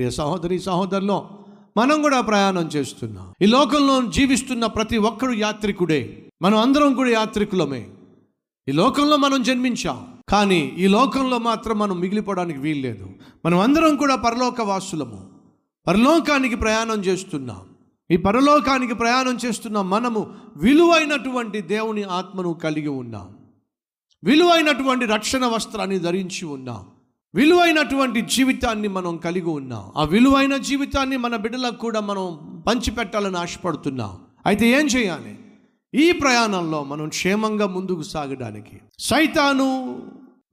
ప్రియ సహోదరి సహోదరులో మనం కూడా ప్రయాణం చేస్తున్నాం. ఈ లోకంలో జీవిస్తున్న ప్రతి ఒక్కరు యాత్రికుడే. మనం అందరం కూడా యాత్రికులమే. ఈ లోకంలో మనం జన్మించాం. కానీ ఈ లోకంలో మాత్రం మనం మిగిలిపోవడానికి వీల్లేదు. మనం అందరం కూడా పరలోక వాసులము పరలోకానికి ప్రయాణం చేస్తున్నాం. ఈ పరలోకానికి ప్రయాణం చేస్తున్న మనము విలువైనటువంటి దేవుని ఆత్మను కలిగి ఉన్నాం. విలువైనటువంటి రక్షణ వస్త్రాన్ని ధరించి ఉన్నాం. విలువైనటువంటి జీవితాన్ని మనం కలిగి ఉన్నాం. ఆ విలువైన జీవితాన్ని మన బిడ్డలకు కూడా మనం పంచిపెట్టాలని ఆశపడుతున్నాం. అయితే ఏం చేయాలి? ఈ ప్రయాణంలో మనం క్షేమంగా ముందుకు సాగడానికి సైతాను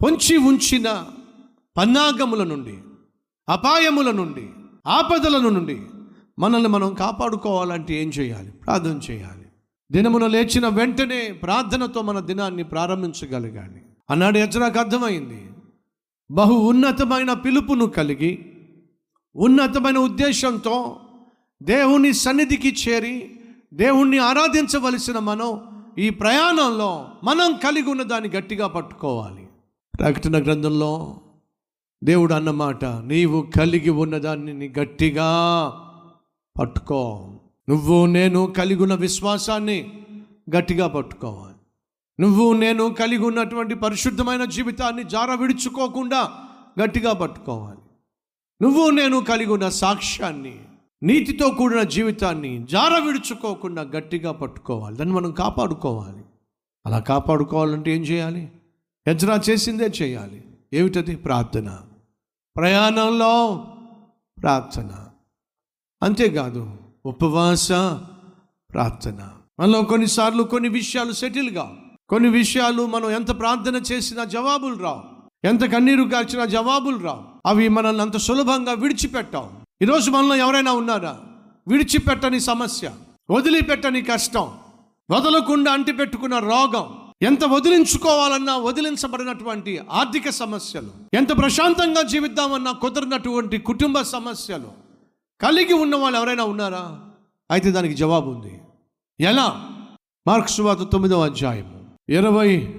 పొంచి ఉంచిన పన్నాగముల నుండి అపాయముల నుండి ఆపదల నుండి మనల్ని మనం కాపాడుకోవాలంటే ఏం చేయాలి? ప్రార్థన చేయాలి. దినమున లేచిన వెంటనే ప్రార్థనతో మన దినాన్ని ప్రారంభించగలగాలి. అన్నాడు ఎజ్రాకు అర్థమైంది. బహు ఉన్నతమైన పిలుపును కలిగి ఉన్నతమైన ఉద్దేశంతో దేవుని సన్నిధికి చేరి దేవుణ్ణి ఆరాధించవలసిన మనం ఈ ప్రయాణంలో మనం కలిగి ఉన్న దాన్ని గట్టిగా పట్టుకోవాలి. ప్రకటన గ్రంథంలో దేవుడు అన్నమాట నీవు కలిగి ఉన్నదాన్ని నీ గట్టిగా పట్టుకో. నువ్వు నేను కలిగి ఉన్న విశ్వాసాన్ని గట్టిగా పట్టుకోవాలి. నువ్వు నేను కలిగి ఉన్నటువంటి పరిశుద్ధమైన జీవితాన్ని జార విడుచుకోకుండా గట్టిగా పట్టుకోవాలి. నువ్వు నేను కలిగి ఉన్న సాక్ష్యాన్ని నీతితో కూడిన జీవితాన్ని జార విడుచుకోకుండా గట్టిగా పట్టుకోవాలి. దాన్ని మనం కాపాడుకోవాలి. అలా కాపాడుకోవాలంటే ఏం చేయాలి? ఎజ్రా చేసిందే చేయాలి. ఏమిటది? ప్రార్థన. ప్రయాణంలో ప్రార్థన. అంతేకాదు ఉపవాస ప్రార్థన. మనలో కొన్నిసార్లు కొన్ని విషయాలు సెటిల్ కావు కొన్ని విషయాలు మనం ఎంత ప్రార్థన చేసినా జవాబులు రావు. ఎంత కన్నీరు కార్చినా జవాబులు రావు. అవి మనల్ని అంత సులభంగా విడిచిపెట్టాం ఈరోజు మనలో ఎవరైనా ఉన్నారా? విడిచిపెట్టని సమస్య వదిలిపెట్టని కష్టం వదలకుండా అంటిపెట్టుకున్న రోగం ఎంత వదిలించుకోవాలన్నా వదిలించబడినటువంటి ఆర్థిక సమస్యలు ఎంత ప్రశాంతంగా జీవిద్దామన్నా కుదరినటువంటి కుటుంబ సమస్యలు కలిగి ఉన్న వాళ్ళు ఎవరైనా ఉన్నారా? అయితే దానికి జవాబు ఉంది. ఎలా? మార్క్స్ వాత తొమ్మిదవ అధ్యాయము. ఇరవై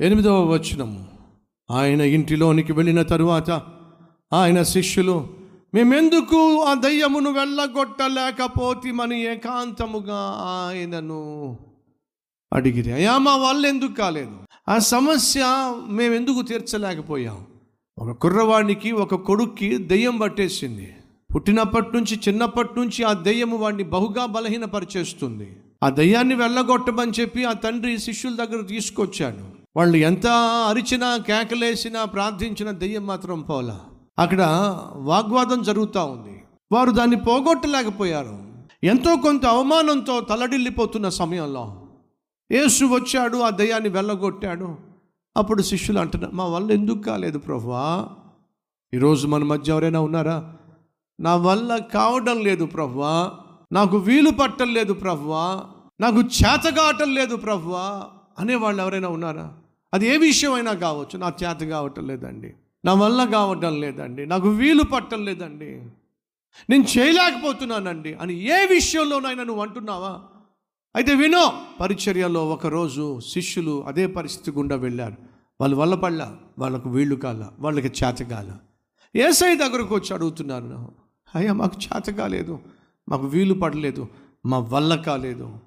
ఎనిమిదవ వచనము. ఆయన ఇంటిలోనికి వెళ్ళిన తరువాత ఆయన శిష్యులు మేమెందుకు ఆ దయ్యమును వెళ్ళగొట్టలేకపోతేమని ఏకాంతముగా ఆయనను అడిగిరి. అయ్యా మా వాళ్ళు ఎందుకు కాలేదు? ఆ సమస్య మేమెందుకు తీర్చలేకపోయాం? ఒక కుర్రవాడికి ఒక కొడుక్కి దెయ్యం పట్టేసింది. పుట్టినప్పటి నుంచి చిన్నప్పటి నుంచి ఆ దెయ్యము వాడిని బహుగా బలహీనపరిచేస్తుంది. ఆ దయ్యాన్ని వెళ్ళగొట్టమని చెప్పి ఆ తండ్రి శిష్యుల దగ్గర తీసుకొచ్చాడు. వాళ్ళు ఎంత అరిచినా కేకలేసినా ప్రార్థించిన దెయ్యం మాత్రం పోలా. అక్కడ వాగ్వాదం జరుగుతూ ఉంది. వారు దాన్ని పోగొట్టలేకపోయారు. ఎంతో కొంత అవమానంతో తలడిల్లిపోతున్న సమయంలో యేసు వచ్చాడు ఆ దయ్యాన్ని వెళ్ళగొట్టాడు. అప్పుడు శిష్యులు అంటున్నారు మా వల్ల ఎందుకు కాలేదు ప్రభువా? ఈరోజు మన మధ్య ఎవరైనా ఉన్నారా? నా వల్ల కావడం లేదు ప్రభువా. నాకు వీలు పట్టం లేదు ప్రవ్వా నాకు చేతగాటం లేదు ప్రభువా అనేవాళ్ళు ఎవరైనా ఉన్నారా? అది ఏ విషయమైనా కావచ్చు నా చేత కావటం లేదండి నా వల్ల కావటం లేదండి నాకు వీలు పట్టం లేదండి నేను చేయలేకపోతున్నానండి అని ఏ విషయంలోనైనా నువ్వు అంటున్నావా? అయితే వినో పరిచర్యలో ఒకరోజు శిష్యులు అదే పరిస్థితి గుండా వెళ్ళారు. వాళ్ళు వల్ల పడలా వాళ్ళకు వీళ్ళు కాల వాళ్ళకి చేత కాల. ఏసై దగ్గరకు వచ్చి అడుగుతున్నారు అయ్యా మాకు చేత కాలేదు మాకు వీలు పడలేదు మా వల్ల కాలేదు.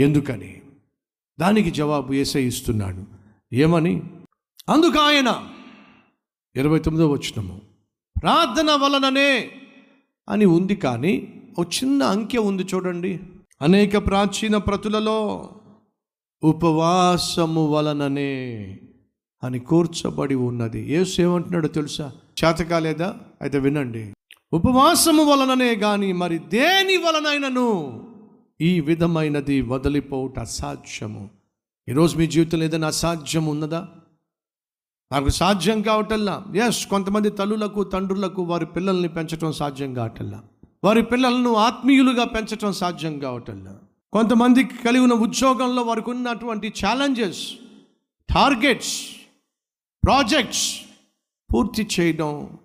ఎందుకని? దానికి జవాబు ఏసై ఇస్తున్నాడు. ఏమని? అందుకు ఆయన ఇరవై తొమ్మిదో వచ్చినము ప్రార్థన వలననే అని ఉంది కానీ ఒక చిన్న అంకె ఉంది చూడండి. అనేక ప్రాచీన ప్రతులలో ఉపవాసము వలననే అని కూర్చబడి ఉన్నది. ఏసేమంటున్నాడో ఏమంటున్నాడో తెలుసా? చేత కాలేదా అయితే వినండి. ఉపవాసము వలననే కానీ మరి దేని వలనైనను? ఈ విధమైనది వదిలిపోవుట అసాధ్యము ఈరోజు మీ జీవితంలో ఏదైనా అసాధ్యం ఉన్నదా? నాకు సాధ్యం కావటల్లా? ఎస్ కొంతమంది తల్లులకు తండ్రులకు వారి పిల్లల్ని పెంచడం సాధ్యం కావటల్లా. వారి పిల్లలను ఆత్మీయులుగా పెంచడం సాధ్యం కావటల్లా. కొంతమందికి కలిగి ఉన్న ఉద్యోగంలో వారికి ఉన్నటువంటి ఛాలెంజెస్ టార్గెట్స్ ప్రాజెక్ట్స్ పూర్తి చేయడం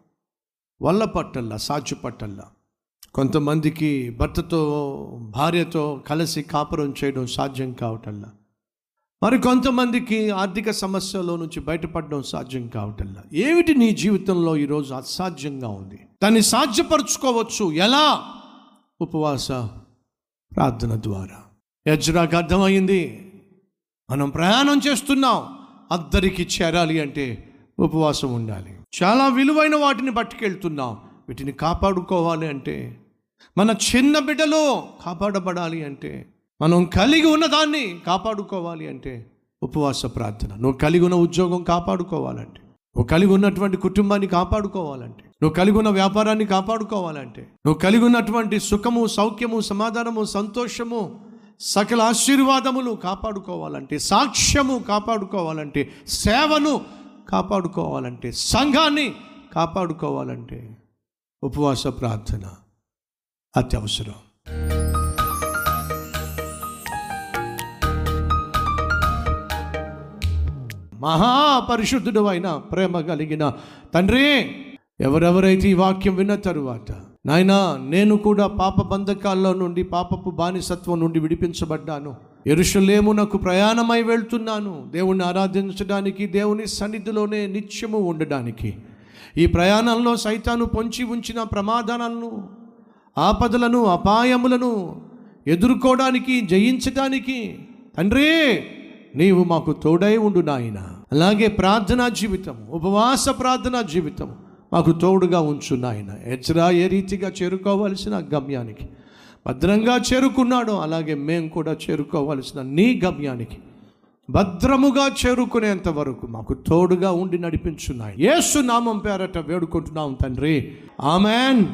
వల్ల పట్టల్లా సాధ్యపట్టల్లా కొంతమందికి భర్తతో భార్యతో కలిసి కాపురం చేయడం సాధ్యం కావటల్లా. మరి కొంతమందికి ఆర్థిక సమస్యలో నుంచి బయటపడడం సాధ్యం కావటల్లా. ఏమిటి నీ జీవితంలో ఈరోజు అసాధ్యంగా ఉంది? దాన్ని సాధ్యపరచుకోవచ్చు. ఎలా? ఉపవాస ప్రార్థన ద్వారా. యజ్రాకు అర్థమైంది. మనం ప్రయాణం చేస్తున్నాం. అద్దరికి చేరాలి అంటే ఉపవాసం ఉండాలి. చాలా విలువైన వాటిని పట్టుకెళ్తున్నాం. వీటిని కాపాడుకోవాలి అంటే మన చిన్న బిడ్డలో కాపాడబడాలి అంటే మనం కలిగి ఉన్న దాన్ని కాపాడుకోవాలి అంటే ఉపవాస ప్రార్థన. నువ్వు కలిగి ఉన్న ఉద్యోగం కాపాడుకోవాలంటే నువ్వు కలిగి ఉన్నటువంటి కుటుంబాన్ని కాపాడుకోవాలంటే నువ్వు కలిగి ఉన్న వ్యాపారాన్ని కాపాడుకోవాలంటే నువ్వు కలిగి ఉన్నటువంటి సుఖము సౌఖ్యము సమాధానము సంతోషము సకల ఆశీర్వాదములు కాపాడుకోవాలంటే సాక్ష్యము కాపాడుకోవాలంటే సేవను కాపాడుకోవాలంటే సంఘాన్ని కాపాడుకోవాలంటే ఉపవాస ప్రార్థన అత్యవసరం. మహాపరిశుద్ధుడు అయిన ప్రేమ కలిగిన తండ్రి ఎవరెవరైతే ఈ వాక్యం విన్న తరువాత నాయనా నేను కూడా పాప బంధకాల్లో నుండి పాపపు బానిసత్వం నుండి విడిపించబడ్డాను. ఎరుషలేమునకు ప్రయాణమై వెళ్తున్నాను. దేవుణ్ణి ఆరాధించడానికి దేవుని సన్నిధిలోనే నిత్యము ఉండడానికి. ఈ ప్రయాణంలో సైతాను పొంచి ఉంచిన ప్రమాదాలను ఆపదలను అపాయములను ఎదుర్కోవడానికి జయించడానికి తండ్రి నీవు మాకు తోడై ఉండు నాయన. అలాగే ప్రార్థనా జీవితం ఉపవాస ప్రార్థనా జీవితం మాకు తోడుగా ఉంచు నాయన. ఎజ్రా ఏ రీతిగా చేరుకోవలసిన గమ్యానికి. భద్రంగా చేరుకున్నాడో. అలాగే మేము కూడా చేరుకోవలసిన నీ గమ్యానికి భద్రముగా చేరుకునేంత వరకు మాకు తోడుగా ఉండి నడిపించున్నాయి ఏసు నామం పేరట వేడుకుంటున్నాం తండ్రి. ఆమెన్.